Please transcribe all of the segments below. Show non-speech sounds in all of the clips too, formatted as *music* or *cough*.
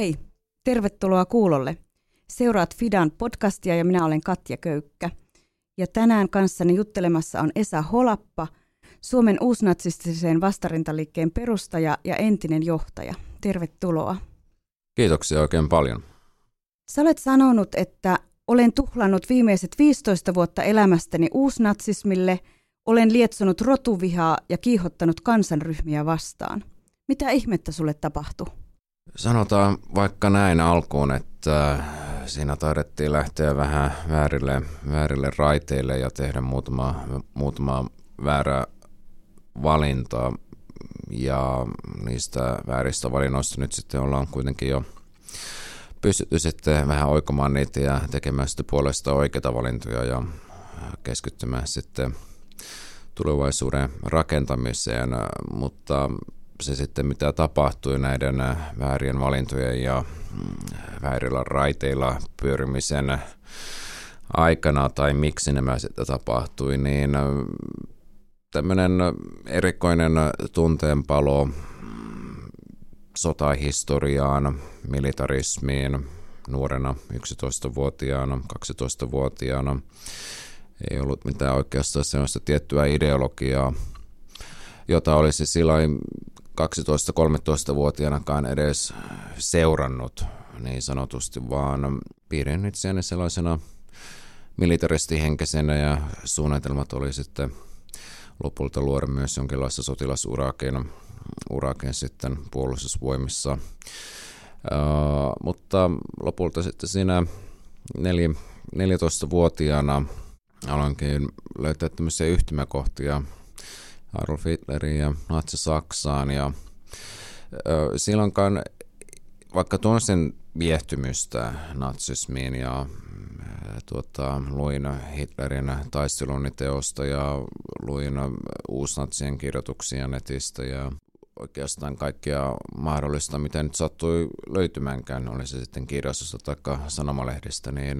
Hei, tervetuloa kuulolle. Seuraat Fidan podcastia ja minä olen Katja Köykkä. Ja tänään kanssani juttelemassa on Esa Holappa, Suomen uusnatsistiseen vastarintaliikkeen perustaja ja entinen johtaja. Tervetuloa. Kiitoksia oikein paljon. Sä olet sanonut, että olen tuhlannut viimeiset 15 vuotta elämästäni uusnatsismille, olen lietsonut rotuvihaa ja kiihottanut kansanryhmiä vastaan. Mitä ihmettä sulle tapahtui? Sanotaan vaikka näin alkuun, että siinä taidettiin lähteä vähän väärille, väärille raiteille ja tehdä muutama, muutama väärä valinta. Ja niistä vääristä valinnoista nyt sitten ollaan kuitenkin jo pystytty sitten vähän oikomaan niitä ja tekemään sitten puolesta oikeita valintoja ja keskittymään sitten tulevaisuuden rakentamiseen, mutta se sitten mitä tapahtui näiden väärien valintojen ja mm, väärillä raiteilla pyörimisen aikana tai miksi nämä sitten tapahtui, niin tämmöinen erikoinen tunteenpalo sotahistoriaan, militarismiin nuorena 11-vuotiaana, 12-vuotiaana. Ei ollut mitään oikeastaan sellaista tiettyä ideologiaa, jota olisi silloin 12-13-vuotiaanakaan edes seurannut niin sanotusti, vaan pidin itseäni sellaisena militaristihenkisenä ja suunnitelmat oli sitten lopulta luoda myös jonkinlaista sotilasurakin urakin sitten puolustusvoimissa. Uh, mutta lopulta sitten siinä 14-vuotiaana aloinkin löytää tämmöisiä yhtymäkohtia Adolf Hitlerin ja Natsi-Saksaan. Ja, uh, silloinkaan, vaikka tunsin viehtymystä natsismiin ja tuota, luin Hitlerin taisteluniteosta ja luin uusnatsien kirjoituksia netistä ja oikeastaan kaikkea mahdollista, mitä nyt sattui löytymäänkään, oli se sitten kirjastosta tai sanomalehdestä, niin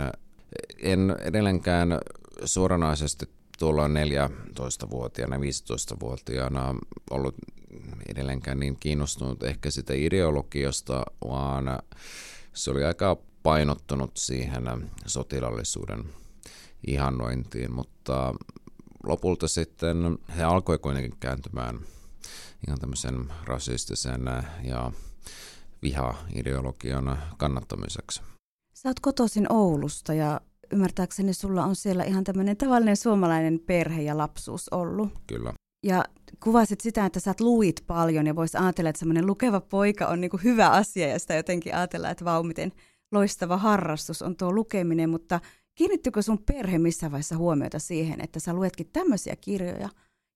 en edelleenkään suoranaisesti tuolla 14-vuotiaana, 15-vuotiaana ollut edelleenkään niin kiinnostunut ehkä sitä ideologiasta, vaan se oli aika painottunut siihen sotilallisuuden ihannointiin, mutta lopulta sitten he alkoi kuitenkin kääntymään ihan tämmöisen rasistisen ja viha-ideologian kannattamiseksi. Sä oot kotoisin Oulusta ja ymmärtääkseni sulla on siellä ihan tämmöinen tavallinen suomalainen perhe ja lapsuus ollut. Kyllä. Ja kuvasit sitä, että sä luit paljon ja voisi ajatella, että semmoinen lukeva poika on niin hyvä asia ja sitä jotenkin ajatella, että vau, miten loistava harrastus on tuo lukeminen, mutta kiinnittykö sun perhe missä vaiheessa huomiota siihen, että sä luetkin tämmöisiä kirjoja,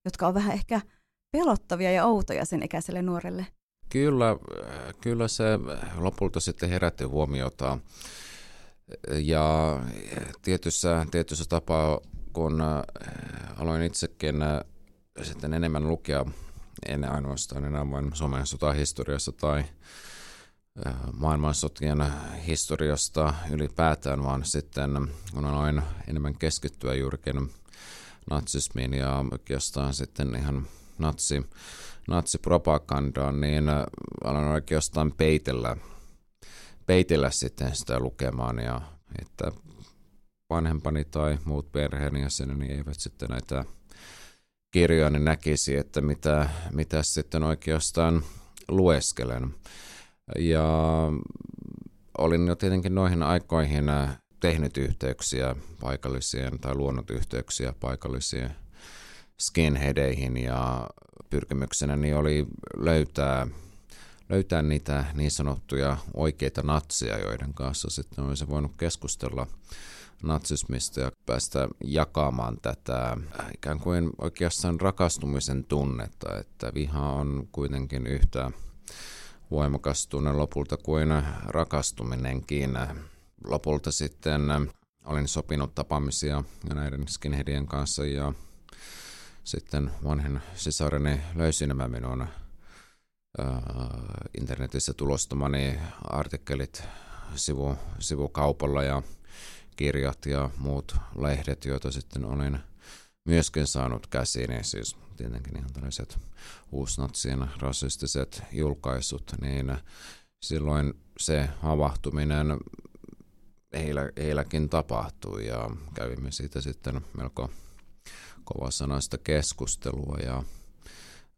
jotka on vähän ehkä pelottavia ja outoja sen ikäiselle nuorelle? Kyllä, kyllä se lopulta sitten herätti huomiota. Ja tietyssä, tietyssä tapaa, kun aloin itsekin sitten enemmän lukea, en ainoastaan enää vain Suomen sotahistoriassa tai maailmansotien historiasta ylipäätään, vaan sitten kun aloin enemmän keskittyä juurikin natsismiin ja oikeastaan sitten ihan natsi, natsipropagandaan, niin aloin oikeastaan peitellä, peitellä sitten sitä lukemaan ja että vanhempani tai muut perheenjäseneni eivät sitten näitä kirjoja niin näkisi, että mitä, mitä sitten oikeastaan lueskelen. Ja olin jo tietenkin noihin aikoihin äh, tehnyt yhteyksiä paikallisiin tai luonut yhteyksiä paikallisiin skinheadeihin ja pyrkimyksenäni oli löytää, löytää niitä niin sanottuja oikeita natsia, joiden kanssa sitten olisi voinut keskustella natsismista ja päästä jakamaan tätä ikään kuin oikeastaan rakastumisen tunnetta, että viha on kuitenkin yhtä voimakas tunne lopulta kuin rakastuminenkin. Lopulta sitten olin sopinut tapaamisia näiden skinheadien kanssa ja sitten vanhen sisareni löysi nämä minun internetissä tulostamani artikkelit sivu, sivukaupalla ja kirjat ja muut lehdet, joita sitten olin myöskin saanut käsiin, siis tietenkin ihan tällaiset uusnatsien rasistiset julkaisut, niin silloin se havahtuminen heillä, heilläkin tapahtui ja kävimme siitä sitten melko kovasanaista keskustelua ja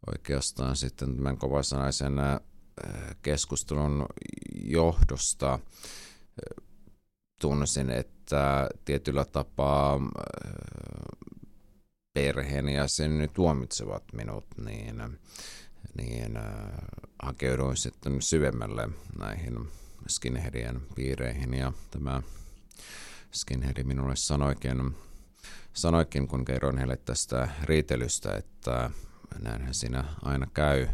oikeastaan sitten tämän kovasanaisen keskustelun johdosta tunsin, että tietyllä tapaa perheeni ja sen tuomitsevat minut, niin, niin hakeuduin sitten syvemmälle näihin skinheadien piireihin. Ja tämä skinheadi minulle sanoikin, sanoikin, kun kerroin heille tästä riitelystä, että näinhän siinä aina käy,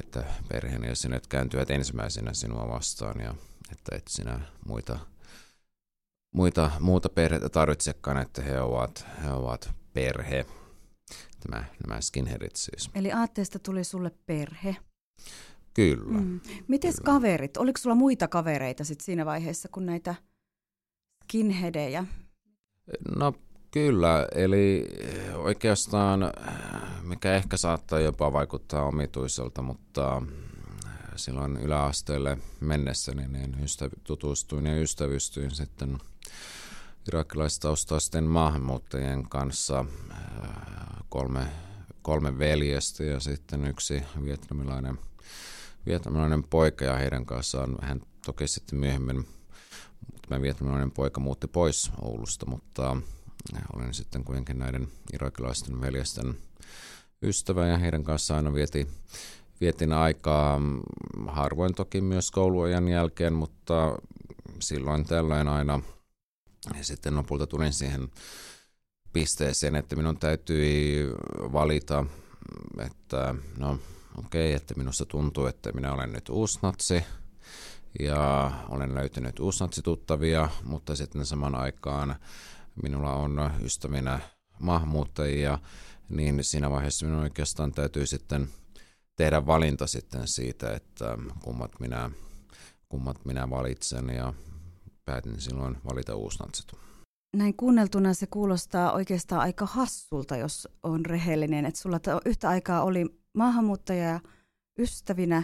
että perheenjäsenet kääntyvät ensimmäisenä sinua vastaan ja että et sinä muita, muita, muuta perhettä tarvitsekaan, että he ovat, he ovat perhe. Tämä, nämä skinheadit siis. Eli aatteesta tuli sulle perhe. Kyllä. Mm. Mites kyllä. kaverit? Oliko sulla muita kavereita sit siinä vaiheessa kuin näitä skinheadejä? No kyllä, eli oikeastaan mikä ehkä saattaa jopa vaikuttaa omituiselta, mutta silloin yläasteelle mennessäni niin ystäv- tutustuin ja ystävystyin sitten irakilaistaustaisten maahanmuuttajien kanssa kolme, kolme veljestä ja sitten yksi vietnamilainen, vietnamilainen poika ja heidän kanssaan hän toki sitten myöhemmin tämä vietnamilainen poika muutti pois Oulusta, mutta olin sitten kuitenkin näiden irakilaisten veljesten ystävä ja heidän kanssaan aina vieti, vietin aikaa harvoin toki myös kouluajan jälkeen, mutta silloin tällöin aina ja sitten lopulta tulin siihen pisteeseen, että minun täytyi valita, että no okei, okay, että minusta tuntuu, että minä olen nyt uusnatsi ja olen löytänyt uusnatsituttavia, mutta sitten saman aikaan minulla on ystävinä maahanmuuttajia, niin siinä vaiheessa minun oikeastaan täytyy sitten tehdä valinta sitten siitä, että kummat minä, kummat minä valitsen ja päätin silloin valita uusnatsit. Näin kuunneltuna se kuulostaa oikeastaan aika hassulta, jos on rehellinen, että sulla yhtä aikaa oli maahanmuuttaja ystävinä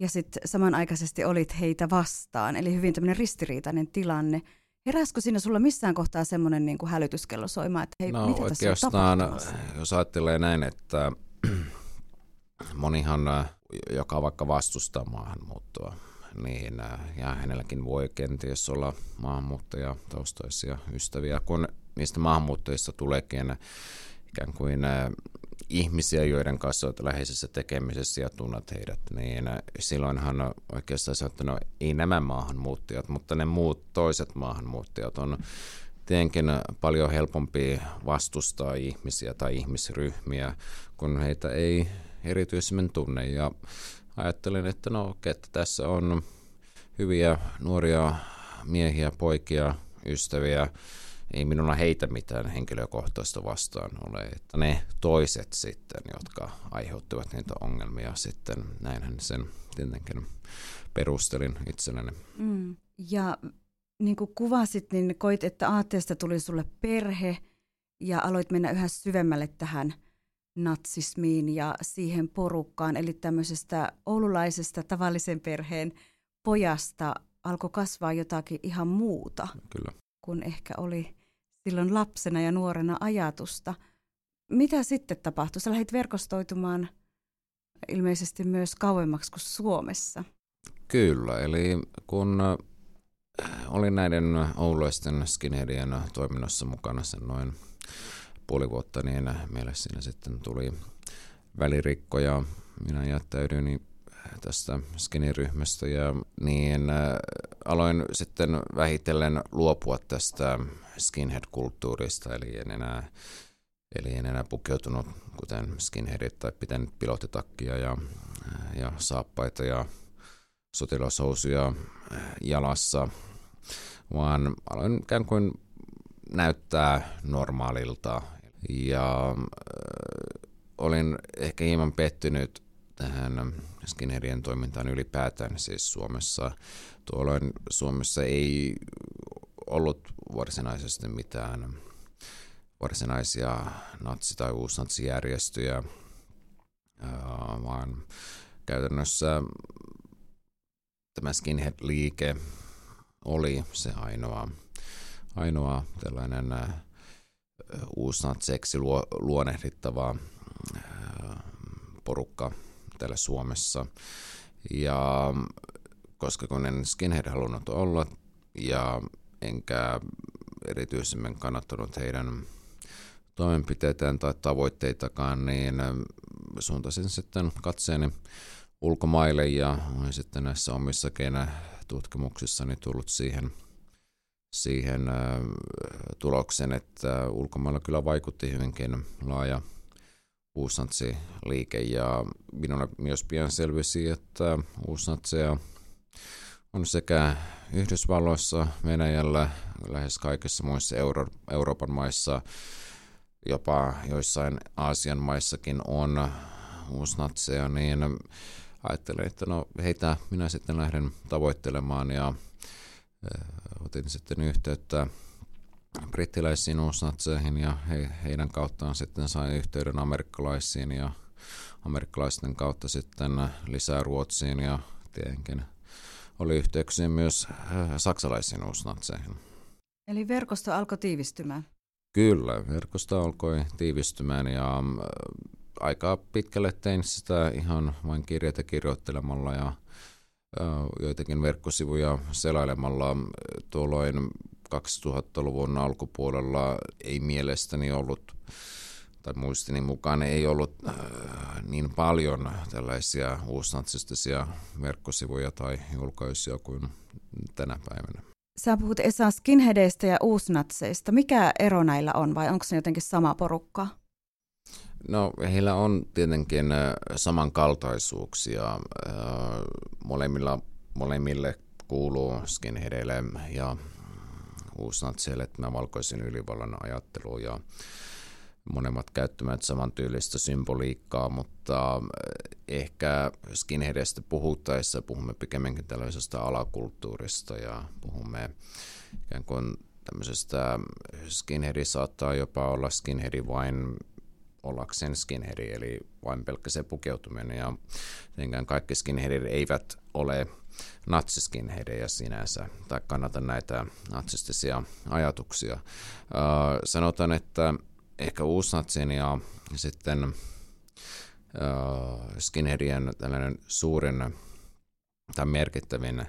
ja sitten samanaikaisesti olit heitä vastaan, eli hyvin tämmöinen ristiriitainen tilanne. Heräskö siinä sulla missään kohtaa semmoinen niin kuin hälytyskello soimaan, että hei, no, mitä tässä on jos ajattelee näin, että *clears throat* monihan, joka vaikka vastustaa maahanmuuttoa, niin, ja hänelläkin voi kenties olla maahanmuuttajataustaisia ystäviä, kun niistä maahanmuuttajista tuleekin ikään kuin ihmisiä, joiden kanssa olet läheisessä tekemisessä ja tunnet heidät, niin silloinhan oikeastaan se, että no ei nämä maahanmuuttajat, mutta ne muut toiset maahanmuuttajat on tietenkin paljon helpompi vastustaa ihmisiä tai ihmisryhmiä, kun heitä ei erityisemmin tunne. Ja ajattelin, että no okei, että tässä on hyviä nuoria miehiä, poikia, ystäviä, ei minulla heitä mitään henkilökohtaista vastaan ole, että ne toiset sitten, jotka aiheuttivat niitä ongelmia sitten, näinhän sen tietenkin perustelin itselleni. Mm. Ja niin kuin kuvasit, niin koit, että aatteesta tuli sulle perhe ja aloit mennä yhä syvemmälle tähän natsismiin ja siihen porukkaan, eli tämmöisestä oululaisesta tavallisen perheen pojasta alkoi kasvaa jotakin ihan muuta, Kyllä. Kun ehkä oli silloin lapsena ja nuorena ajatusta. Mitä sitten tapahtui? Sä lähdit verkostoitumaan ilmeisesti myös kauemmaksi kuin Suomessa. Kyllä, eli kun äh, olin näiden oululaisten skinheadien toiminnassa mukana sen noin puoli vuotta, niin meille siinä sitten tuli välirikko ja minä jättäydyin tästä skiniryhmästä ja niin äh, aloin sitten vähitellen luopua tästä skinhead-kulttuurista, eli en enää, eli en enää pukeutunut kuten skinheadit tai pitänyt pilottitakkia ja, ja saappaita ja sotilashousuja jalassa, vaan aloin ikään kuin näyttää normaalilta. Ja äh, olin ehkä hieman pettynyt tähän skinheadien toimintaan ylipäätään siis Suomessa. Tuolloin Suomessa ei ollut varsinaisesti mitään varsinaisia natsi- tai uusnatsijärjestöjä, vaan käytännössä tämä skinhead-liike oli se ainoa, ainoa tällainen uusnatseksi luonehdittava porukka täällä Suomessa. Ja koska kun en skinhead halunnut olla ja enkä erityisemmin kannattanut heidän toimenpiteitään tai tavoitteitakaan, niin suuntasin sitten katseeni ulkomaille ja olen sitten näissä omissakin tutkimuksissani tullut siihen, siihen tuloksen, että ulkomailla kyllä vaikutti hyvinkin laaja uusnatsi-liike ja minulle myös pian selvisi, että uusnatseja on sekä Yhdysvalloissa, Venäjällä, lähes kaikissa muissa Euro- Euroopan maissa, jopa joissain Aasian maissakin on uusnatseja, niin ajattelin, että no heitä minä sitten lähden tavoittelemaan ja äh, otin sitten yhteyttä brittiläisiin uusnatseihin ja he, heidän kauttaan sitten sain yhteyden amerikkalaisiin ja amerikkalaisten kautta sitten lisää Ruotsiin ja tietenkin oli yhteyksiä myös äh, saksalaisiin uusnatseihin. Eli verkosto alkoi tiivistymään? Kyllä, verkosto alkoi tiivistymään ja äh, aika pitkälle tein sitä ihan vain kirjeitä kirjoittelemalla ja äh, joitakin verkkosivuja selailemalla. Tuolloin 2000-luvun alkupuolella ei mielestäni ollut tai muistini mukaan ei ollut äh, niin paljon tällaisia uusnatsistisia verkkosivuja tai julkaisuja kuin tänä päivänä. Sä puhut Esa skinheadeista ja uusnatseista. Mikä ero näillä on vai onko se jotenkin sama porukka? No heillä on tietenkin äh, samankaltaisuuksia. Äh, molemmilla, molemmille kuuluu skinheadeille ja uusnatseille tämä valkoisen ylivallan ajattelu ja monemmat käyttämät samantyylistä symboliikkaa, mutta eh, ehkä skinheadistä puhuttaessa puhumme pikemminkin tällaisesta alakulttuurista ja puhumme ikään kuin tämmöisestä skinheadi saattaa jopa olla skinheadi vain ollakseen skinheadi, eli vain pelkkä se pukeutuminen. Ja tietenkään kaikki skinheadit eivät ole natsiskinheadejä sinänsä, tai kannata näitä natsistisia ajatuksia. Uh, sanotaan, että ehkä uusnatsin ja sitten uh, skinheadien tällainen suurin tai merkittävin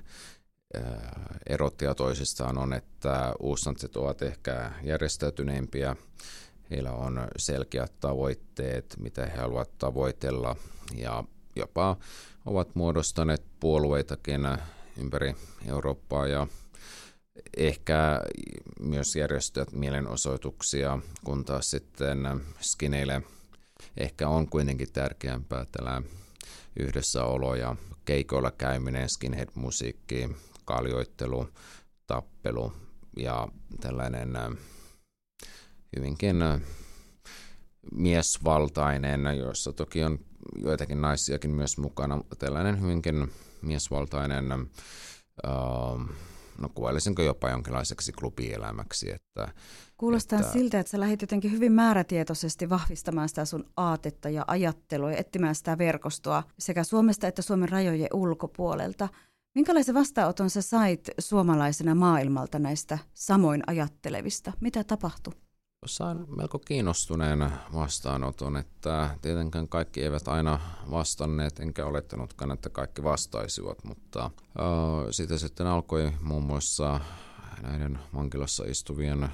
erottia toisistaan on, että uusnatsit ovat ehkä järjestäytyneempiä, heillä on selkeät tavoitteet, mitä he haluavat tavoitella ja jopa ovat muodostaneet puolueitakin ympäri Eurooppaa ja ehkä myös järjestöt mielenosoituksia, kun taas sitten skineille ehkä on kuitenkin tärkeämpää tällä yhdessäolo ja keikoilla käyminen, skinhead-musiikki, kaljoittelu, tappelu ja tällainen hyvinkin miesvaltainen, jossa toki on joitakin naisiakin myös mukana, tällainen hyvinkin miesvaltainen no kuvailisinko jopa jonkinlaiseksi klubielämäksi. Että, Kuulostaa että, siltä, että sä lähdit jotenkin hyvin määrätietoisesti vahvistamaan sitä sun aatetta ja ajattelua ja etsimään sitä verkostoa sekä Suomesta että Suomen rajojen ulkopuolelta. Minkälaisen vastaanoton sä sait suomalaisena maailmalta näistä samoin ajattelevista? Mitä tapahtui? Sain melko kiinnostuneen vastaanoton, että tietenkään kaikki eivät aina vastanneet, enkä olettanutkaan, että kaikki vastaisivat, mutta siitä sitten alkoi muun muassa näiden vankilassa istuvien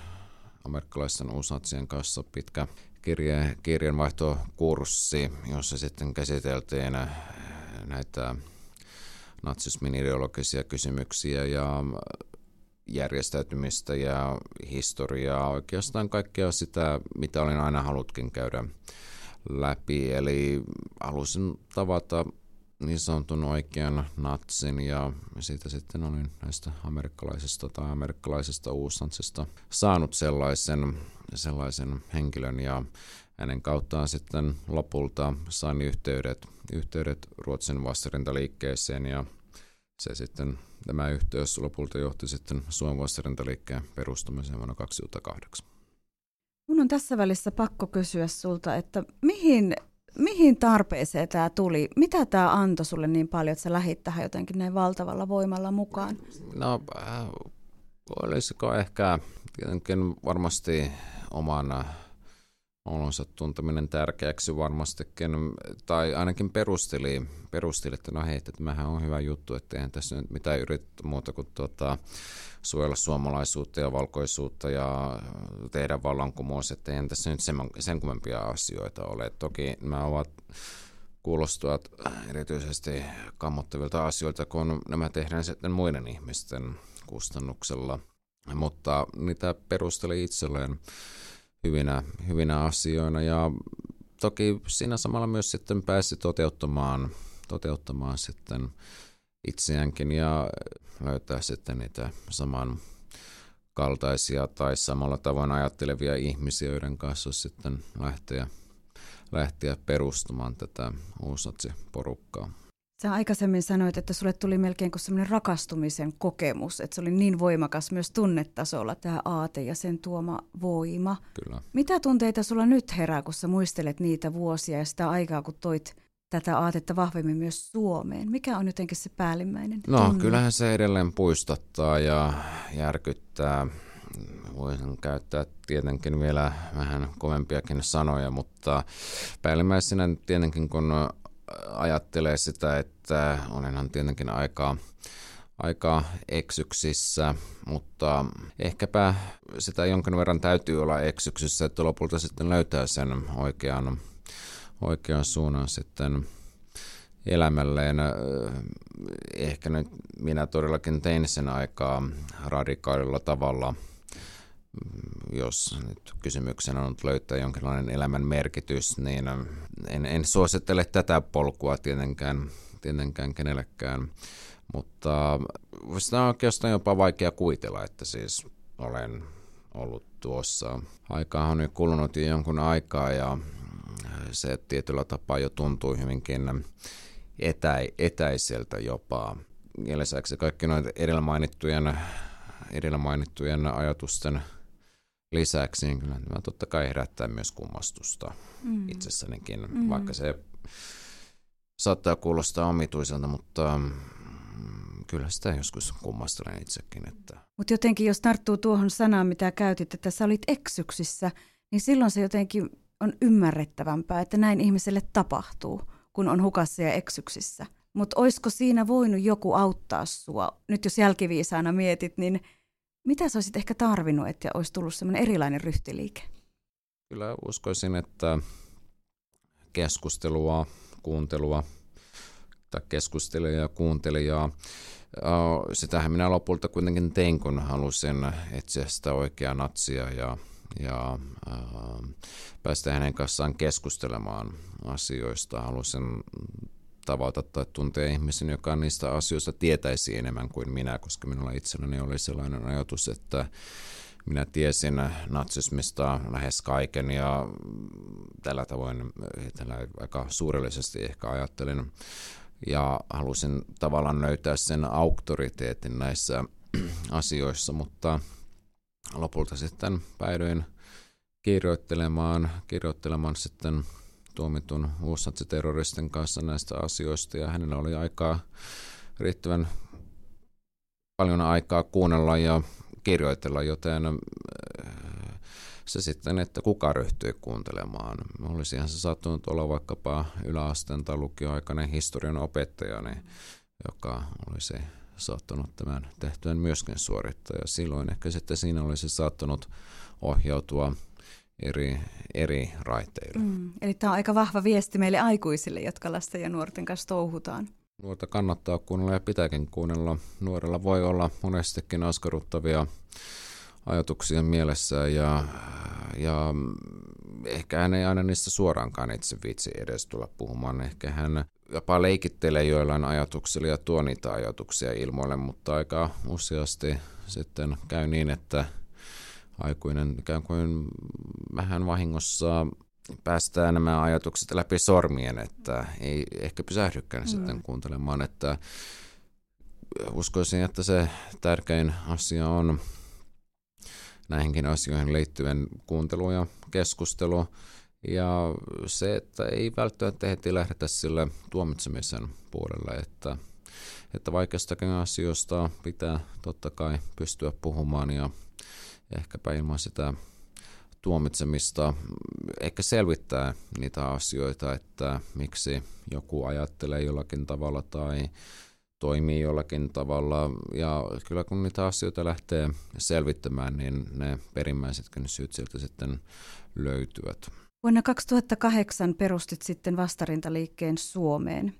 amerikkalaisten uusatsien kanssa pitkä kirje, kirjanvaihtokurssi, jossa sitten käsiteltiin näitä natsismin ideologisia kysymyksiä ja järjestäytymistä ja historiaa, oikeastaan kaikkea sitä, mitä olin aina halutkin käydä läpi. Eli halusin tavata niin sanotun oikean natsin ja siitä sitten olin näistä amerikkalaisista tai amerikkalaisesta uusantsista saanut sellaisen, sellaisen henkilön ja hänen kauttaan sitten lopulta sain yhteydet, yhteydet Ruotsin vastarintaliikkeeseen ja se sitten, tämä yhteys lopulta johti sitten Suomen vastarintaliikkeen perustamiseen vuonna 2008. Mun on tässä välissä pakko kysyä sulta, että mihin Mihin tarpeeseen tämä tuli? Mitä tämä antoi sulle niin paljon, että sä lähit tähän jotenkin näin valtavalla voimalla mukaan? No, äh, olisiko ehkä tietenkin varmasti omana olonsa tunteminen tärkeäksi varmastikin, tai ainakin perusteli, perusteli että no hei, että tämähän on hyvä juttu, että eihän tässä nyt mitään yritä muuta kuin tuota, suojella suomalaisuutta ja valkoisuutta ja tehdä vallankumous, että eihän tässä nyt sen, sen kummempia asioita ole. Toki nämä ovat kuulostuvat erityisesti kammottavilta asioilta, kun nämä tehdään sitten muiden ihmisten kustannuksella, mutta niitä perusteli itselleen hyvinä, hyvinä asioina ja toki siinä samalla myös sitten pääsi toteuttamaan, toteuttamaan sitten itseäänkin ja löytää sitten niitä saman kaltaisia tai samalla tavoin ajattelevia ihmisiä, joiden kanssa sitten lähteä, lähteä perustamaan tätä uusatsi-porukkaa. Sä aikaisemmin sanoit, että sulle tuli melkein kuin semmoinen rakastumisen kokemus, että se oli niin voimakas myös tunnetasolla tämä aate ja sen tuoma voima. Kyllä. Mitä tunteita sulla nyt herää, kun sä muistelet niitä vuosia ja sitä aikaa, kun toit tätä aatetta vahvemmin myös Suomeen? Mikä on jotenkin se päällimmäinen No tunne? kyllähän se edelleen puistattaa ja järkyttää. Voisin käyttää tietenkin vielä vähän kovempiakin sanoja, mutta päällimmäisenä tietenkin kun ajattelee sitä, että olenhan tietenkin aikaa aika eksyksissä, mutta ehkäpä sitä jonkin verran täytyy olla eksyksissä, että lopulta sitten löytää sen oikean, oikean suunnan sitten elämälleen. Ehkä nyt minä todellakin tein sen aikaa radikaalilla tavalla – jos nyt kysymyksenä on löytää jonkinlainen elämän merkitys, niin en, en suosittele tätä polkua tietenkään, tietenkään kenellekään. Mutta sitä on oikeastaan jopa vaikea kuvitella, että siis olen ollut tuossa. Aikaa on nyt kulunut jo jonkun aikaa ja se tietyllä tapaa jo tuntuu hyvinkin etä, etäiseltä jopa. Ja lisäksi kaikki noita edellä mainittujen, edellä mainittujen ajatusten lisäksi, niin kyllä tämä totta kai herättää myös kummastusta mm. itsessänikin, mm. vaikka se saattaa kuulostaa omituiselta, mutta mm, kyllä sitä joskus kummastelen itsekin. Että... Mutta jotenkin jos tarttuu tuohon sanaan, mitä käytit, että sä olit eksyksissä, niin silloin se jotenkin on ymmärrettävämpää, että näin ihmiselle tapahtuu, kun on hukassa ja eksyksissä. Mutta olisiko siinä voinut joku auttaa sua? Nyt jos jälkiviisaana mietit, niin mitä sä olisit ehkä tarvinnut, että olisi tullut semmoinen erilainen ryhtiliike? Kyllä uskoisin, että keskustelua, kuuntelua tai keskustelijaa ja kuuntelijaa. Sitähän minä lopulta kuitenkin tein, kun halusin etsiä sitä oikeaa natsia ja, ja äh, päästä hänen kanssaan keskustelemaan asioista. Halusin tavata tai tuntea ihmisen, joka niistä asioista tietäisi enemmän kuin minä, koska minulla itselläni oli sellainen ajatus, että minä tiesin natsismista lähes kaiken ja tällä tavoin tällä aika suurellisesti ehkä ajattelin ja halusin tavallaan löytää sen auktoriteetin näissä *clears throat* asioissa, mutta lopulta sitten päädyin kirjoittelemaan, kirjoittelemaan sitten tuomitun terroristin kanssa näistä asioista ja hänellä oli aikaa riittävän paljon aikaa kuunnella ja kirjoitella, joten äh, se sitten, että kuka ryhtyi kuuntelemaan. Olisihan se saattanut olla vaikkapa yläasteen tai lukioaikainen historian opettajani, joka olisi saattanut tämän tehtyön myöskin suorittaa. Ja silloin ehkä sitten siinä olisi saattanut ohjautua eri, eri raiteille. Mm, eli tämä on aika vahva viesti meille aikuisille, jotka lasten ja nuorten kanssa touhutaan. Nuorta kannattaa kuunnella ja pitääkin kuunnella. Nuorella voi olla monestikin askarruttavia ajatuksia mielessä ja, ja ehkä hän ei aina niistä suoraankaan itse viitsi edes tulla puhumaan. Ehkä hän jopa leikittelee joillain ajatuksilla ja tuo niitä ajatuksia ilmoille, mutta aika useasti sitten käy niin, että – aikuinen ikään kuin vähän vahingossa päästään nämä ajatukset läpi sormien, että ei ehkä pysähdykään mm. sitten kuuntelemaan, että uskoisin, että se tärkein asia on näihinkin asioihin liittyvän kuuntelu ja keskustelu Ja se, että ei välttämättä heti lähdetä sille tuomitsemisen puolelle, että, että vaikeistakin asioista pitää totta kai pystyä puhumaan ja ehkäpä ilman sitä tuomitsemista ehkä selvittää niitä asioita, että miksi joku ajattelee jollakin tavalla tai toimii jollakin tavalla. Ja kyllä kun niitä asioita lähtee selvittämään, niin ne perimmäisetkin syyt sieltä sitten löytyvät. Vuonna 2008 perustit sitten vastarintaliikkeen Suomeen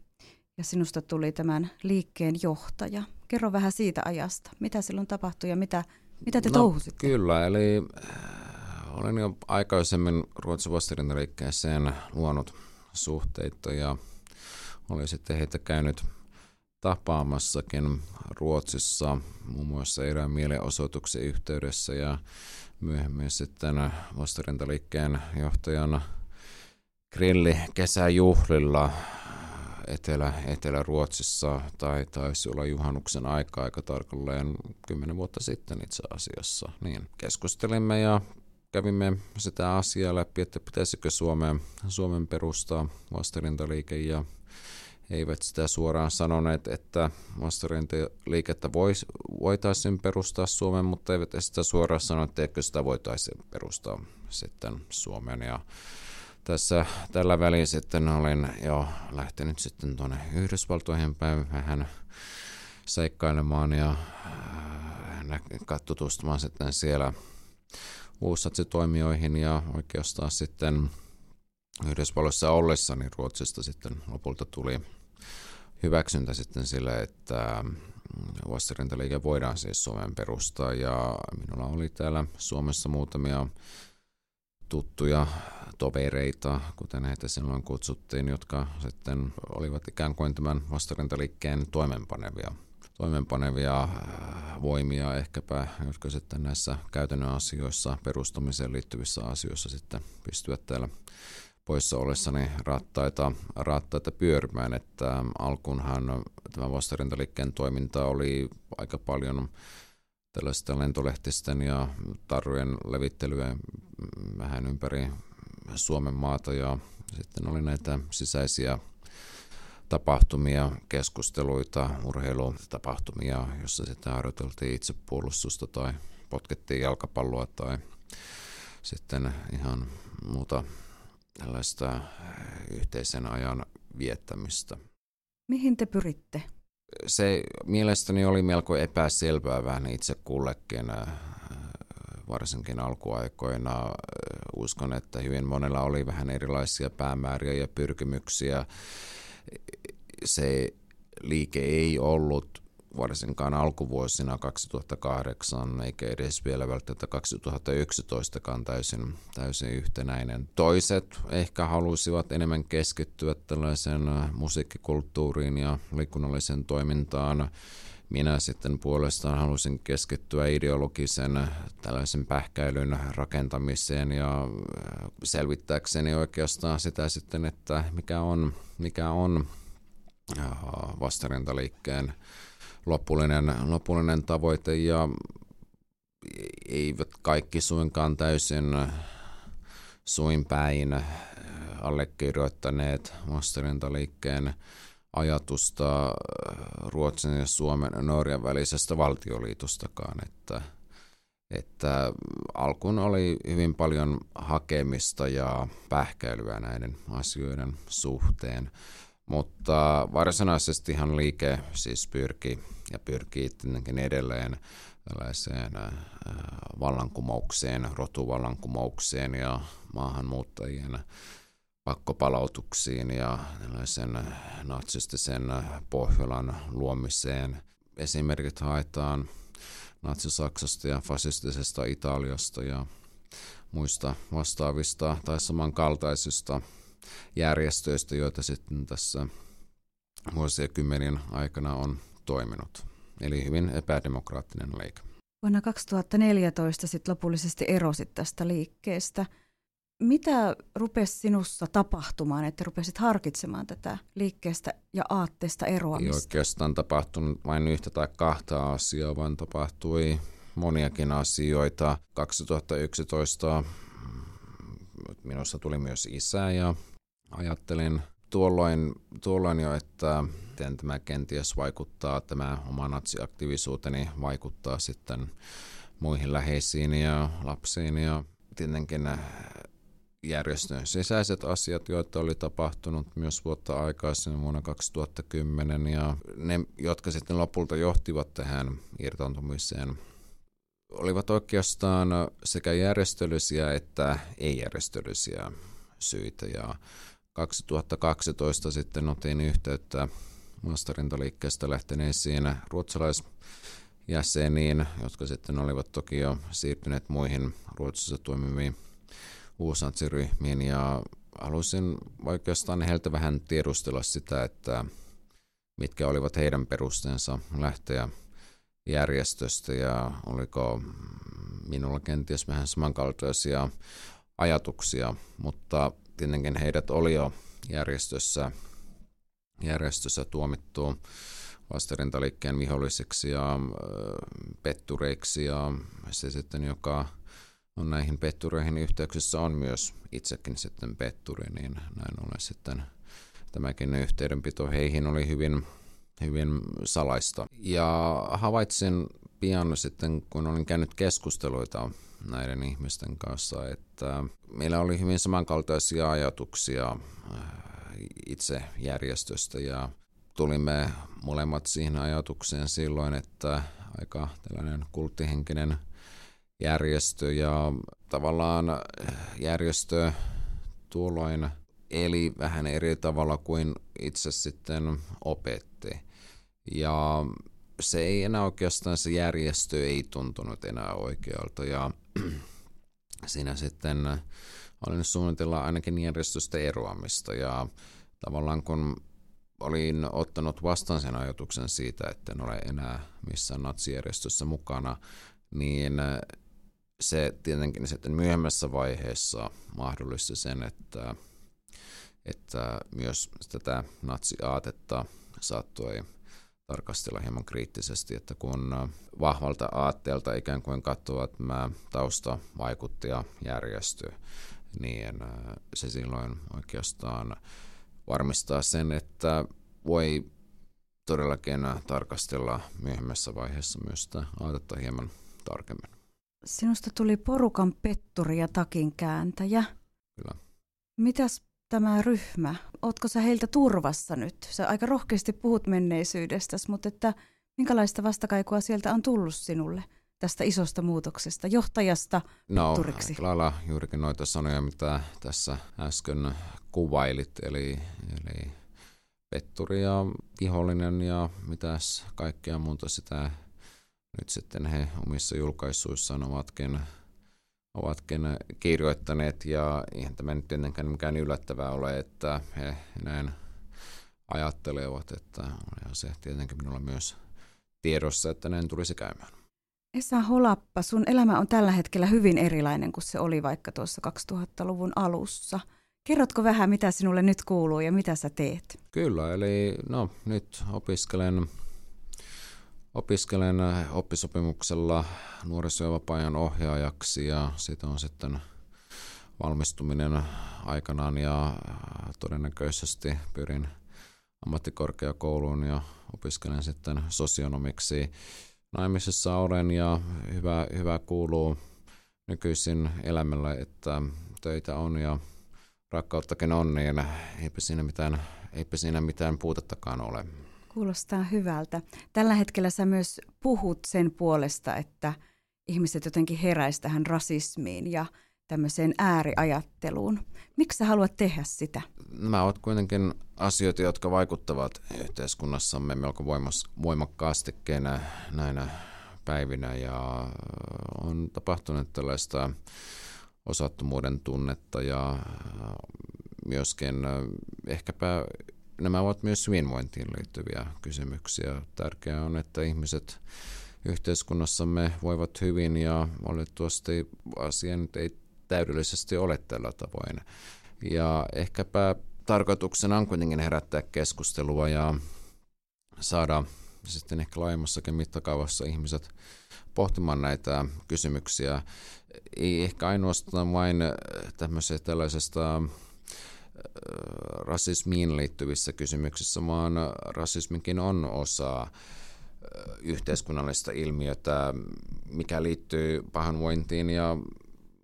ja sinusta tuli tämän liikkeen johtaja. Kerro vähän siitä ajasta. Mitä silloin tapahtui ja mitä, mitä te no, touhusitte? Kyllä, eli äh, olen jo aikaisemmin Ruotsin vastarintaliikkeeseen luonut suhteita ja olin sitten heitä käynyt tapaamassakin Ruotsissa muun muassa erään mielenosoituksen yhteydessä ja myöhemmin sitten vastarintaliikkeen johtajana grilli kesäjuhlilla Etelä, Etelä-Ruotsissa tai taisi olla juhannuksen aika aika tarkalleen kymmenen vuotta sitten itse asiassa. Niin, keskustelimme ja kävimme sitä asiaa läpi, että pitäisikö Suomeen, Suomen perustaa vastarintaliike ja eivät sitä suoraan sanoneet, että vastarintaliikettä voitaisiin perustaa Suomeen, mutta eivät sitä suoraan sanoneet, että eikö sitä voitaisiin perustaa sitten Suomeen. Ja tässä tällä välin sitten olin jo lähtenyt sitten tuonne Yhdysvaltoihin päin vähän seikkailemaan ja äh, tutustumaan sitten siellä uusatsitoimijoihin ja oikeastaan sitten Yhdysvalloissa ollessani Ruotsista sitten lopulta tuli hyväksyntä sitten sille, että mm, vastarintaliike voidaan siis Suomeen perustaa. Ja minulla oli täällä Suomessa muutamia tuttuja tovereita, kuten heitä silloin kutsuttiin, jotka sitten olivat ikään kuin tämän vastarintaliikkeen toimenpanevia toimenpanevia äh, voimia ehkäpä, jotka sitten näissä käytännön asioissa, perustamiseen liittyvissä asioissa sitten pystyvät täällä poissa ollessani rattaita, rattaita pyörimään, että alkuunhan tämä vastarintaliikkeen toiminta oli aika paljon tällaista lentolehtisten ja tarrojen levittelyä vähän ympäri Suomen maata ja sitten oli näitä sisäisiä tapahtumia, keskusteluita, urheilutapahtumia, jossa sitten harjoiteltiin itsepuolustusta tai potkettiin jalkapalloa tai sitten ihan muuta tällaista äh, yhteisen ajan viettämistä. Mihin te pyritte? Se mielestäni oli melko epäselvää vähän itse kullekin, äh, varsinkin alkuaikoina. Uskon, että hyvin monella oli vähän erilaisia päämääriä ja pyrkimyksiä. Se liike ei ollut varsinkaan alkuvuosina 2008 eikä edes vielä välttämättä 2011 täysin, täysin yhtenäinen. Toiset ehkä halusivat enemmän keskittyä tällaisen musiikkikulttuuriin ja liikunnalliseen toimintaan. Minä sitten puolestaan halusin keskittyä ideologisen tällaisen pähkäilyn rakentamiseen ja selvittääkseni oikeastaan sitä sitten, että mikä on, mikä on vastarintaliikkeen lopullinen, lopullinen tavoite ja eivät kaikki suinkaan täysin suin päin allekirjoittaneet vastarintaliikkeen ajatusta Ruotsin ja Suomen ja Norjan välisestä valtioliitostakaan, että, että alkuun oli hyvin paljon hakemista ja pähkäilyä näiden asioiden suhteen. Mutta varsinaisestihan liike siis pyrki ja pyrkii tietenkin edelleen tällaiseen äh, vallankumoukseen, rotuvallankumoukseen ja maahanmuuttajien pakkopalautuksiin ja tällaisen natsistisen Pohjolan luomiseen. Esimerkit haetaan natsi-Saksasta ja fasistisesta Italiasta ja muista vastaavista tai samankaltaisista järjestöistä, joita sitten tässä vuosikymmenien aikana on toiminut. Eli hyvin epädemokraattinen liike. Vuonna 2014 sitten lopullisesti erosit tästä liikkeestä. Mitä rupesi sinussa tapahtumaan, että rupesit harkitsemaan tätä liikkeestä ja aatteesta eroamista? Ei oikeastaan tapahtunut vain yhtä tai kahta asiaa, vaan tapahtui moniakin asioita. 2011 minussa tuli myös isä ja ajattelin tuolloin, tuolloin jo, että miten tämä kenties vaikuttaa, tämä oma natsiaktiivisuuteni vaikuttaa sitten muihin läheisiin ja lapsiin ja tietenkin järjestön sisäiset asiat, joita oli tapahtunut myös vuotta aikaisemmin vuonna 2010 ja ne, jotka sitten lopulta johtivat tähän irtaantumiseen, olivat oikeastaan sekä järjestöllisiä että ei-järjestöllisiä syitä ja 2012 sitten otin yhteyttä Mastarintaliikkeestä lähteneisiin ruotsalaisjäseniin, jotka sitten olivat toki jo siirtyneet muihin Ruotsissa toimiviin uusantsiryhmiin ja halusin oikeastaan heiltä vähän tiedustella sitä, että mitkä olivat heidän perusteensa lähteä järjestöstä ja oliko minulla kenties vähän samankaltaisia ajatuksia, mutta tietenkin heidät oli jo järjestössä, järjestössä tuomittu vastarintaliikkeen viholliseksi ja pettureiksi ja se sitten, joka on näihin pettureihin yhteyksissä, on myös itsekin sitten petturi, niin näin ollen sitten tämäkin yhteydenpito heihin oli hyvin, hyvin salaista. Ja havaitsin pian sitten, kun olin käynyt keskusteluita näiden ihmisten kanssa, että meillä oli hyvin samankaltaisia ajatuksia äh, itse järjestöstä ja tulimme molemmat siihen ajatukseen silloin, että aika tällainen kulttihenkinen järjestö ja tavallaan järjestö tuolloin eli vähän eri tavalla kuin itse sitten opetti. Ja se ei enää oikeastaan, se järjestö ei tuntunut enää oikealta. Ja *clears throat* siinä sitten olin suunnitella ainakin järjestöstä eroamista. Ja tavallaan kun olin ottanut vastaan sen ajatuksen siitä, että en ole enää missään natsijärjestössä mukana, niin se tietenkin sitten myöhemmässä vaiheessa mahdollisti sen, että, että myös tätä natsiaatetta saattoi tarkastella hieman kriittisesti, että kun vahvalta aatteelta ikään kuin katsovat tämä järjestö, niin se silloin oikeastaan varmistaa sen, että voi todellakin tarkastella myöhemmässä vaiheessa myös sitä aatetta hieman tarkemmin. Sinusta tuli porukan petturi ja takin kääntäjä. Kyllä. Mitäs tämä ryhmä? Ootko sä heiltä turvassa nyt? Sä aika rohkeasti puhut menneisyydestäsi, mutta että minkälaista vastakaikua sieltä on tullut sinulle tästä isosta muutoksesta, johtajasta no, petturiksi? No, lailla juurikin noita sanoja, mitä tässä äsken kuvailit, eli, eli petturi ja vihollinen ja mitäs kaikkea muuta sitä nyt sitten he omissa julkaisuissaan ovatkin, ovatkin kirjoittaneet ja eihän tämä nyt tietenkään mikään yllättävää ole, että he näin ajattelevat, että on se tietenkin minulla myös tiedossa, että näin tulisi käymään. Esa Holappa, sun elämä on tällä hetkellä hyvin erilainen kuin se oli vaikka tuossa 2000-luvun alussa. Kerrotko vähän, mitä sinulle nyt kuuluu ja mitä sä teet? Kyllä, eli no, nyt opiskelen Opiskelen oppisopimuksella nuoriso- ohjaajaksi ja siitä on sitten valmistuminen aikanaan ja todennäköisesti pyrin ammattikorkeakouluun ja opiskelen sitten sosionomiksi. Naimisissa olen ja hyvä, hyvä kuuluu nykyisin elämällä, että töitä on ja rakkauttakin on, niin eipä siinä mitään, eipä siinä mitään puutettakaan ole. Kuulostaa hyvältä. Tällä hetkellä sä myös puhut sen puolesta, että ihmiset jotenkin heräisivät tähän rasismiin ja tämmöiseen ääriajatteluun. Miksi sä haluat tehdä sitä? Nämä ovat kuitenkin asioita, jotka vaikuttavat yhteiskunnassamme melko voimakkaasti näinä päivinä ja on tapahtunut tällaista osattomuuden tunnetta ja myöskin ehkäpä nämä ovat myös hyvinvointiin liittyviä kysymyksiä. Tärkeää on, että ihmiset yhteiskunnassamme voivat hyvin ja valitettavasti asia nyt ei täydellisesti ole tällä tavoin. Ja ehkäpä tarkoituksena on kuitenkin herättää keskustelua ja saada sitten ehkä laajemmassakin mittakaavassa ihmiset pohtimaan näitä kysymyksiä. Ei ehkä ainoastaan vain tämmöisestä tällaisesta rasismiin liittyvissä kysymyksissä, vaan rasismikin on osa yhteiskunnallista ilmiötä, mikä liittyy pahanvointiin ja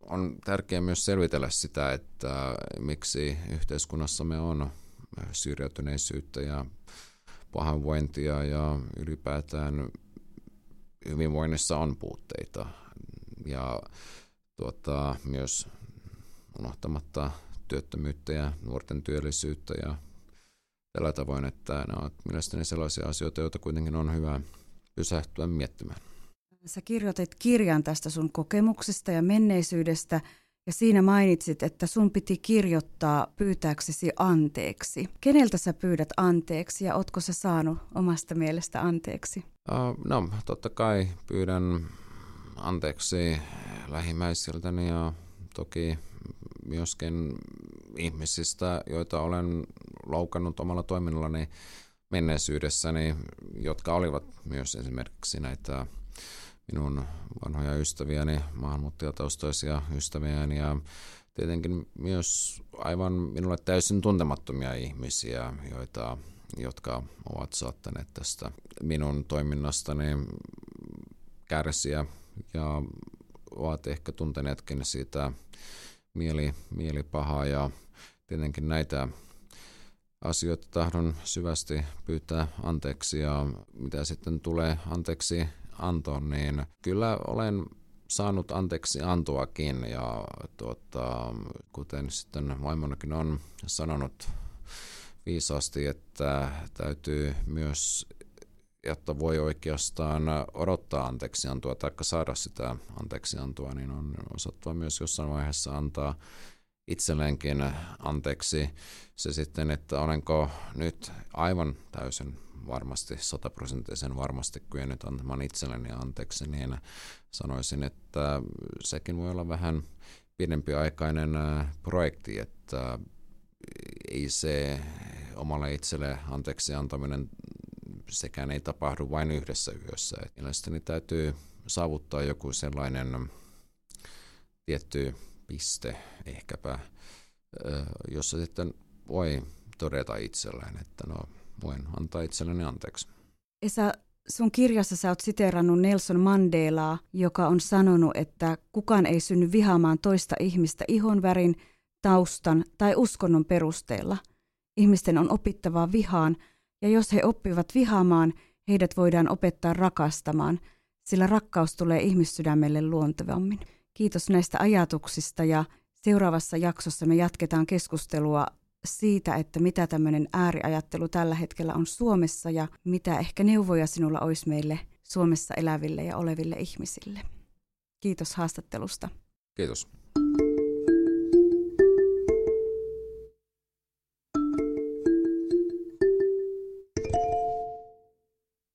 on tärkeää myös selvitellä sitä, että miksi yhteiskunnassamme on syrjäytyneisyyttä ja pahanvointia ja ylipäätään hyvinvoinnissa on puutteita. Ja tuota, myös unohtamatta työttömyyttä ja nuorten työllisyyttä ja tällä tavoin, että nämä ovat mielestäni sellaisia asioita, joita kuitenkin on hyvä pysähtyä miettimään. Sä kirjoitit kirjan tästä sun kokemuksesta ja menneisyydestä ja siinä mainitsit, että sun piti kirjoittaa pyytääksesi anteeksi. Keneltä sä pyydät anteeksi ja ootko sä saanut omasta mielestä anteeksi? Uh, no, totta kai pyydän anteeksi lähimmäisiltäni ja toki myöskin ihmisistä, joita olen loukannut omalla toiminnallani menneisyydessäni, jotka olivat myös esimerkiksi näitä minun vanhoja ystäviäni, maahanmuuttajataustaisia ystäviäni ja tietenkin myös aivan minulle täysin tuntemattomia ihmisiä, joita, jotka ovat saattaneet tästä minun toiminnastani kärsiä ja ovat ehkä tunteneetkin siitä mieli, mieli pahaa ja tietenkin näitä asioita tahdon syvästi pyytää anteeksi ja mitä sitten tulee anteeksi antoon, niin kyllä olen saanut anteeksi antoakin ja tuota, kuten sitten vaimonakin on sanonut viisaasti, että täytyy myös, jotta voi oikeastaan odottaa anteeksiantoa tai saada sitä anteeksiantoa, niin on osattava myös jossain vaiheessa antaa itselleenkin anteeksi. Se sitten, että olenko nyt aivan täysin varmasti sataprosenttisen varmasti kyennyt antamaan itselleni anteeksi, niin sanoisin, että sekin voi olla vähän pidempiaikainen projekti, että ei se omalle itselle anteeksi antaminen sekään ei tapahdu vain yhdessä yössä. Mielestäni täytyy saavuttaa joku sellainen tietty piste ehkäpä, jossa sitten voi todeta itselleen, että no voin antaa itselleni anteeksi. Esa, sun kirjassa sä oot siteerannut Nelson Mandelaa, joka on sanonut, että kukaan ei synny vihaamaan toista ihmistä ihonvärin, taustan tai uskonnon perusteella. Ihmisten on opittavaa vihaan, ja jos he oppivat vihaamaan, heidät voidaan opettaa rakastamaan, sillä rakkaus tulee ihmissydämelle luontevammin. Kiitos näistä ajatuksista ja seuraavassa jaksossa me jatketaan keskustelua siitä, että mitä tämmöinen ääriajattelu tällä hetkellä on Suomessa ja mitä ehkä neuvoja sinulla olisi meille Suomessa eläville ja oleville ihmisille. Kiitos haastattelusta. Kiitos.